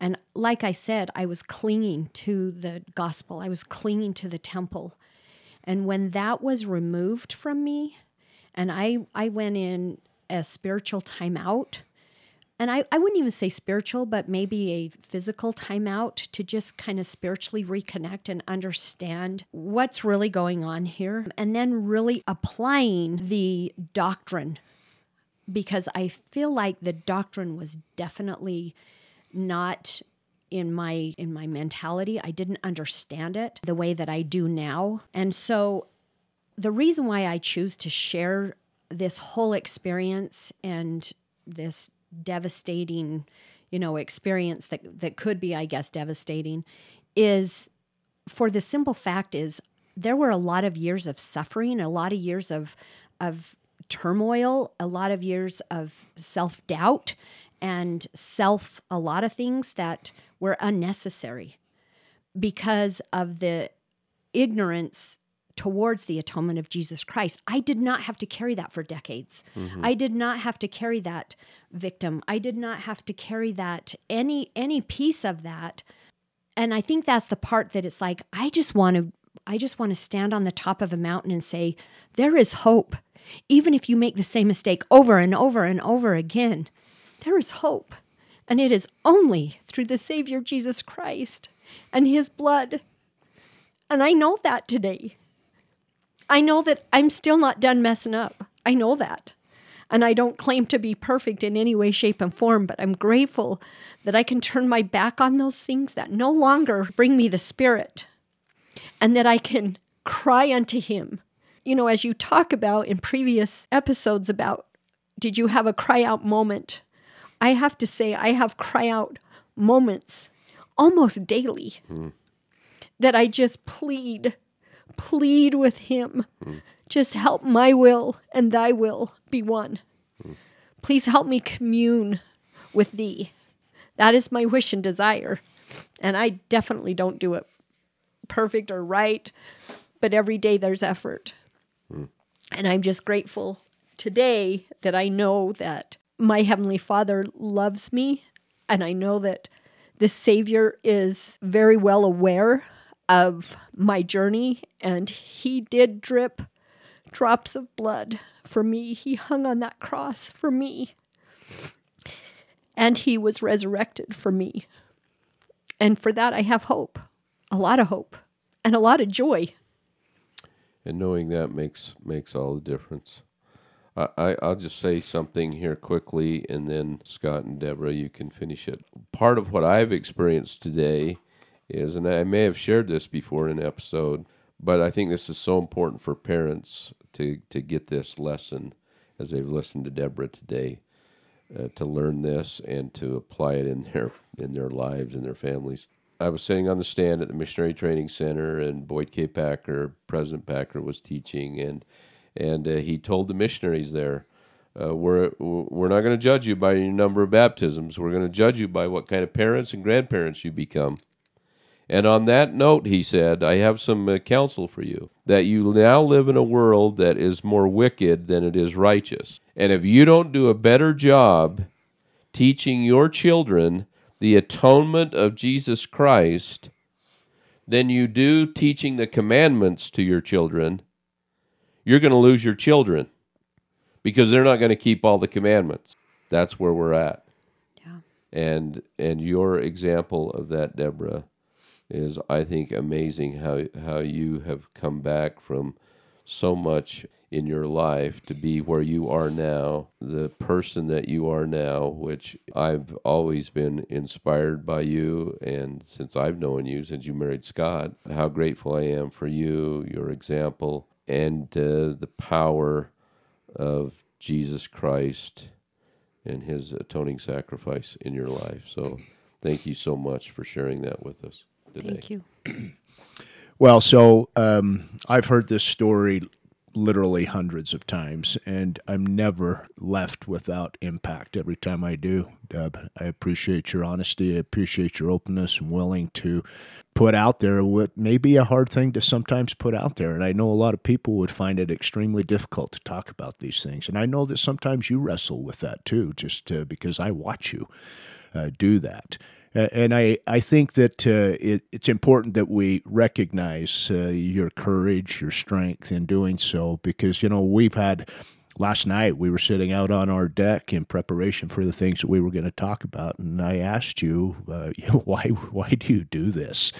And like I said, I was clinging to the gospel, I was clinging to the temple. And when that was removed from me, and I, I went in a spiritual timeout, and I, I wouldn't even say spiritual, but maybe a physical timeout to just kind of spiritually reconnect and understand what's really going on here. And then really applying the doctrine because I feel like the doctrine was definitely not in my in my mentality. I didn't understand it the way that I do now. And so the reason why I choose to share this whole experience and this devastating, you know, experience that that could be I guess devastating is for the simple fact is there were a lot of years of suffering, a lot of years of of turmoil, a lot of years of self-doubt and self a lot of things that were unnecessary because of the ignorance towards the atonement of Jesus Christ. I did not have to carry that for decades. Mm-hmm. I did not have to carry that victim. I did not have to carry that any any piece of that. And I think that's the part that it's like I just want to I just want to stand on the top of a mountain and say there is hope. Even if you make the same mistake over and over and over again, there is hope. And it is only through the Savior Jesus Christ and his blood. And I know that today. I know that I'm still not done messing up. I know that. And I don't claim to be perfect in any way, shape, and form, but I'm grateful that I can turn my back on those things that no longer bring me the Spirit and that I can cry unto Him. You know, as you talk about in previous episodes about did you have a cry out moment? I have to say, I have cry out moments almost daily that I just plead, plead with Him. Just help my will and thy will be one. Please help me commune with thee. That is my wish and desire. And I definitely don't do it perfect or right, but every day there's effort. And I'm just grateful today that I know that my Heavenly Father loves me. And I know that the Savior is very well aware of my journey, and He did drip drops of blood for me. He hung on that cross for me. And He was resurrected for me. And for that, I have hope a lot of hope and a lot of joy. And knowing that makes makes all the difference. I, I, I'll just say something here quickly, and then Scott and Deborah, you can finish it. Part of what I've experienced today is, and I may have shared this before in an episode, but I think this is so important for parents to, to get this lesson as they've listened to Deborah today, uh, to learn this and to apply it in their in their lives and their families. I was sitting on the stand at the Missionary Training Center, and Boyd K. Packer, President Packer, was teaching, and and uh, he told the missionaries there, uh, "We're we're not going to judge you by your number of baptisms. We're going to judge you by what kind of parents and grandparents you become." And on that note, he said, I have some uh, counsel for you that you now live in a world that is more wicked than it is righteous. And if you don't do a better job teaching your children the atonement of Jesus Christ than you do teaching the commandments to your children, you're going to lose your children because they're not going to keep all the commandments. That's where we're at. Yeah. And and your example of that, Deborah, is I think amazing how how you have come back from so much in your life to be where you are now, the person that you are now, which I've always been inspired by you. And since I've known you, since you married Scott, how grateful I am for you, your example, and uh, the power of Jesus Christ and his atoning sacrifice in your life. So thank you so much for sharing that with us today. Thank you. Well, so um, I've heard this story literally hundreds of times, and I'm never left without impact every time I do. Deb, I appreciate your honesty. I appreciate your openness and willing to put out there what may be a hard thing to sometimes put out there. And I know a lot of people would find it extremely difficult to talk about these things. And I know that sometimes you wrestle with that too, just uh, because I watch you uh, do that. And I, I think that uh, it, it's important that we recognize uh, your courage, your strength in doing so, because, you know, we've had last night we were sitting out on our deck in preparation for the things that we were going to talk about. And I asked you, uh, you know, why, why do you do this?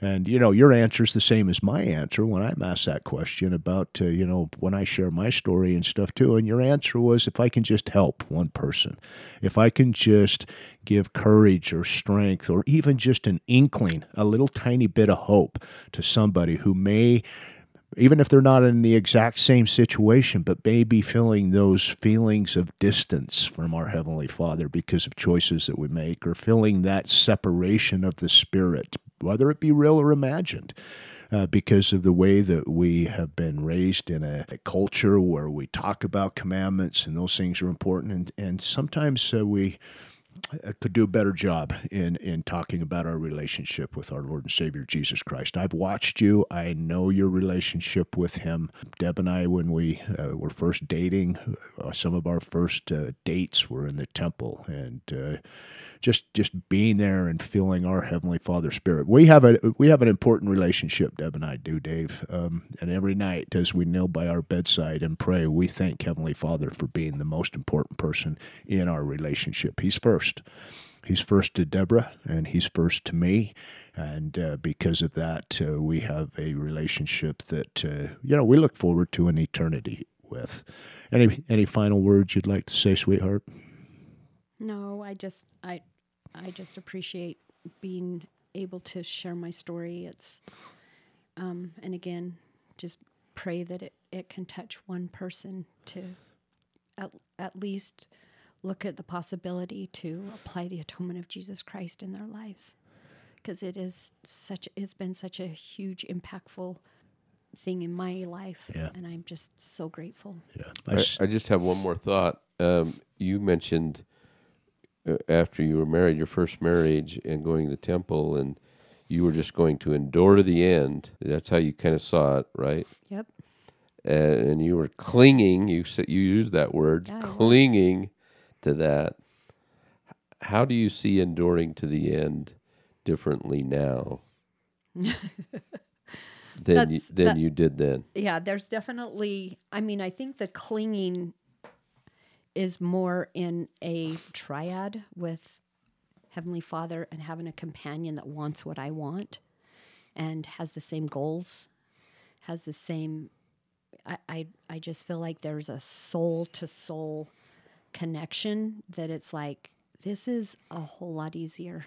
And you know, your answer is the same as my answer when I'm asked that question about uh, you know when I share my story and stuff too. And your answer was, if I can just help one person, if I can just give courage or strength or even just an inkling, a little tiny bit of hope to somebody who may even if they're not in the exact same situation, but maybe feeling those feelings of distance from our Heavenly Father because of choices that we make, or feeling that separation of the Spirit, whether it be real or imagined. Uh, because of the way that we have been raised in a, a, culture where we talk about commandments and those things are important, and, and sometimes uh, we uh, could do a better job in in talking about our relationship with our Lord and Savior Jesus Christ. I've watched you. I know your relationship with Him. Deb and I, when we uh, were first dating, uh, some of our first uh, dates were in the temple, and uh, just just being there and feeling our Heavenly Father Spirit. We have a we have an important relationship. Deb and I do, Dave. Um, and every night, as we kneel by our bedside and pray, we thank Heavenly Father for being the most important person in our relationship. He's first. He's first to Deborah, and he's first to me. And uh, because of that, uh, we have a relationship that uh, you know we look forward to an eternity with. Any any final words you'd like to say, sweetheart? No, I just I I just appreciate being able to share my story. It's, um, and again, just pray that it, it can touch one person to at, at least look at the possibility to apply the atonement of Jesus Christ in their lives. Because it is such, it's been such a huge, impactful thing in my life. Yeah. And I'm just so grateful. Yeah. I, I just have one more thought. Um, you mentioned after you were married, your first marriage, and going to the temple, and you were just going to endure to the end. That's how you kind of saw it, right? Yep. Uh, and you were clinging. You said you used that word, yeah, clinging to that. How do you see enduring to the end differently now than you, than that- you did then. yeah, there's definitely. I mean, I think the clinging is more in a triad with Heavenly Father and having a companion that wants what I want and has the same goals, has the same. I, I, I just feel like there's a soul to soul connection that it's like, this is a whole lot easier.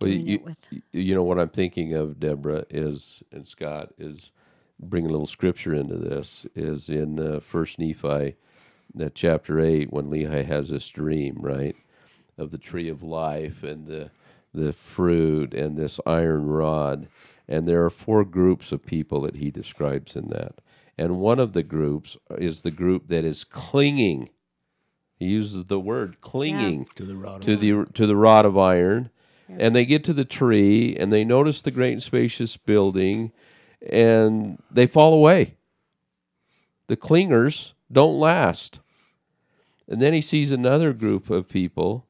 Well, you, with- you- you know what I'm thinking of, Deborah, is and Scott is bringing a little scripture into this. Is in uh, First Nephi, that chapter eight, when Lehi has this dream, right, of the tree of life and the the fruit and this iron rod, and there are four groups of people that he describes in that, and one of the groups is the group that is clinging. He uses the word clinging To the rod. to the to the rod of iron, and they get to the tree and they notice the great and spacious building, and they fall away. The clingers don't last, and then he sees another group of people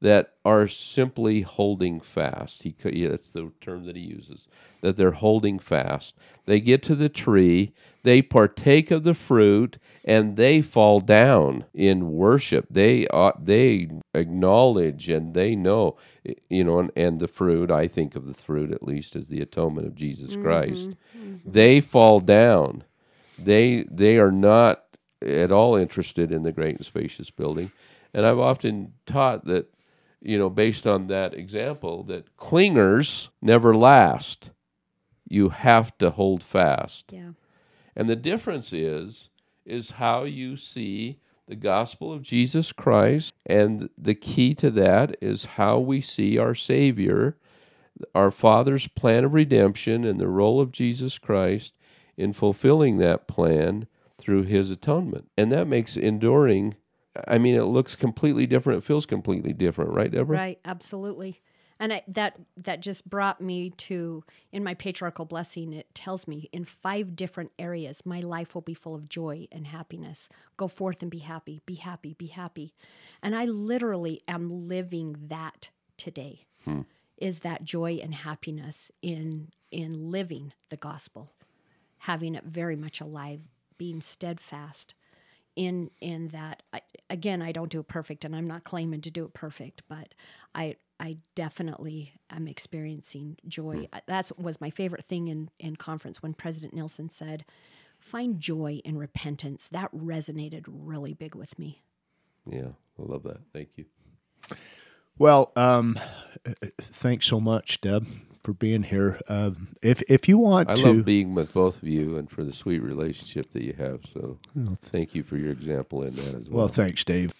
that are simply holding fast. He yeah, that's the term that he uses. That they're holding fast. They get to the tree, they partake of the fruit, and they fall down in worship. They uh, they acknowledge and they know, you know, and, and the fruit. I think of the fruit at least as the atonement of Jesus Christ. They fall down. They they are not at all interested in the great and spacious building. And I've often taught that, you know, based on that example, that clingers never last. You have to hold fast. Yeah. And the difference is is how you see the gospel of Jesus Christ and the key to that is how we see our savior our father's plan of redemption and the role of Jesus Christ in fulfilling that plan through his atonement. And that makes enduring I mean it looks completely different, it feels completely different, right Deborah? Right, absolutely. And I, that that just brought me to in my patriarchal blessing. It tells me in five different areas my life will be full of joy and happiness. Go forth and be happy, be happy, be happy. And I literally am living that today. Hmm. Is that joy and happiness in in living the gospel, having it very much alive, being steadfast in in that. I, again i don't do it perfect and i'm not claiming to do it perfect but i i definitely am experiencing joy. I- that's was my favorite thing in in conference when president Nelson said find joy in repentance. That resonated really big with me. Yeah, I love that. Thank you. Well, um, thanks so much, Deb, for being here. Um, if if you want I to, love being with both of you and for the sweet relationship that you have. So thank you for your example in that as well. Well, thanks, Dave.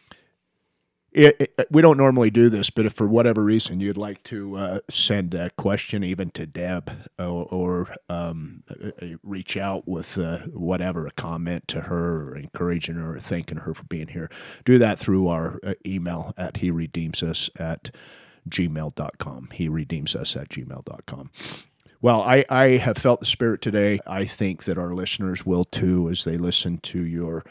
It, it- we don't normally do this, but if for whatever reason you'd like to uh, send a question even to Deb or, or um, uh, uh, reach out with uh, whatever, a comment to her or encouraging her or thanking her for being here, do that through our uh, email at he redeems us at gmail.com. He redeems us at gmail.com. Well, I, I have felt the Spirit today. I think that our listeners will too as they listen to your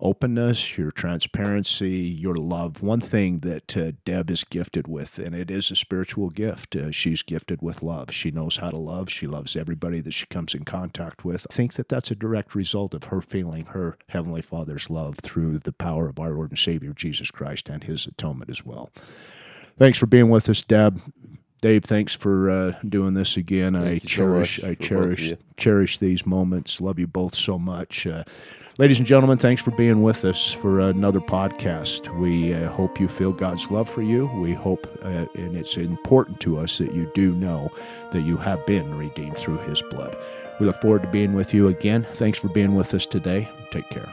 openness, your transparency, your love. One thing that uh, Deb is gifted with, and it is a spiritual gift, uh, she's gifted with love. She knows how to love. She loves everybody that she comes in contact with. I think that that's a direct result of her feeling her Heavenly Father's love through the power of our Lord and Savior Jesus Christ and his atonement as well. Thanks for being with us, Deb. Dave, thanks for uh, doing this again. I you cherish, I for both of cherish, cherish these moments. Love you both so much, uh, ladies and gentlemen. Thanks for being with us for another podcast. We uh, hope you feel God's love for you. We hope, uh, and it's important to us that you do know that you have been redeemed through His blood. We look forward to being with you again. Thanks for being with us today. Take care.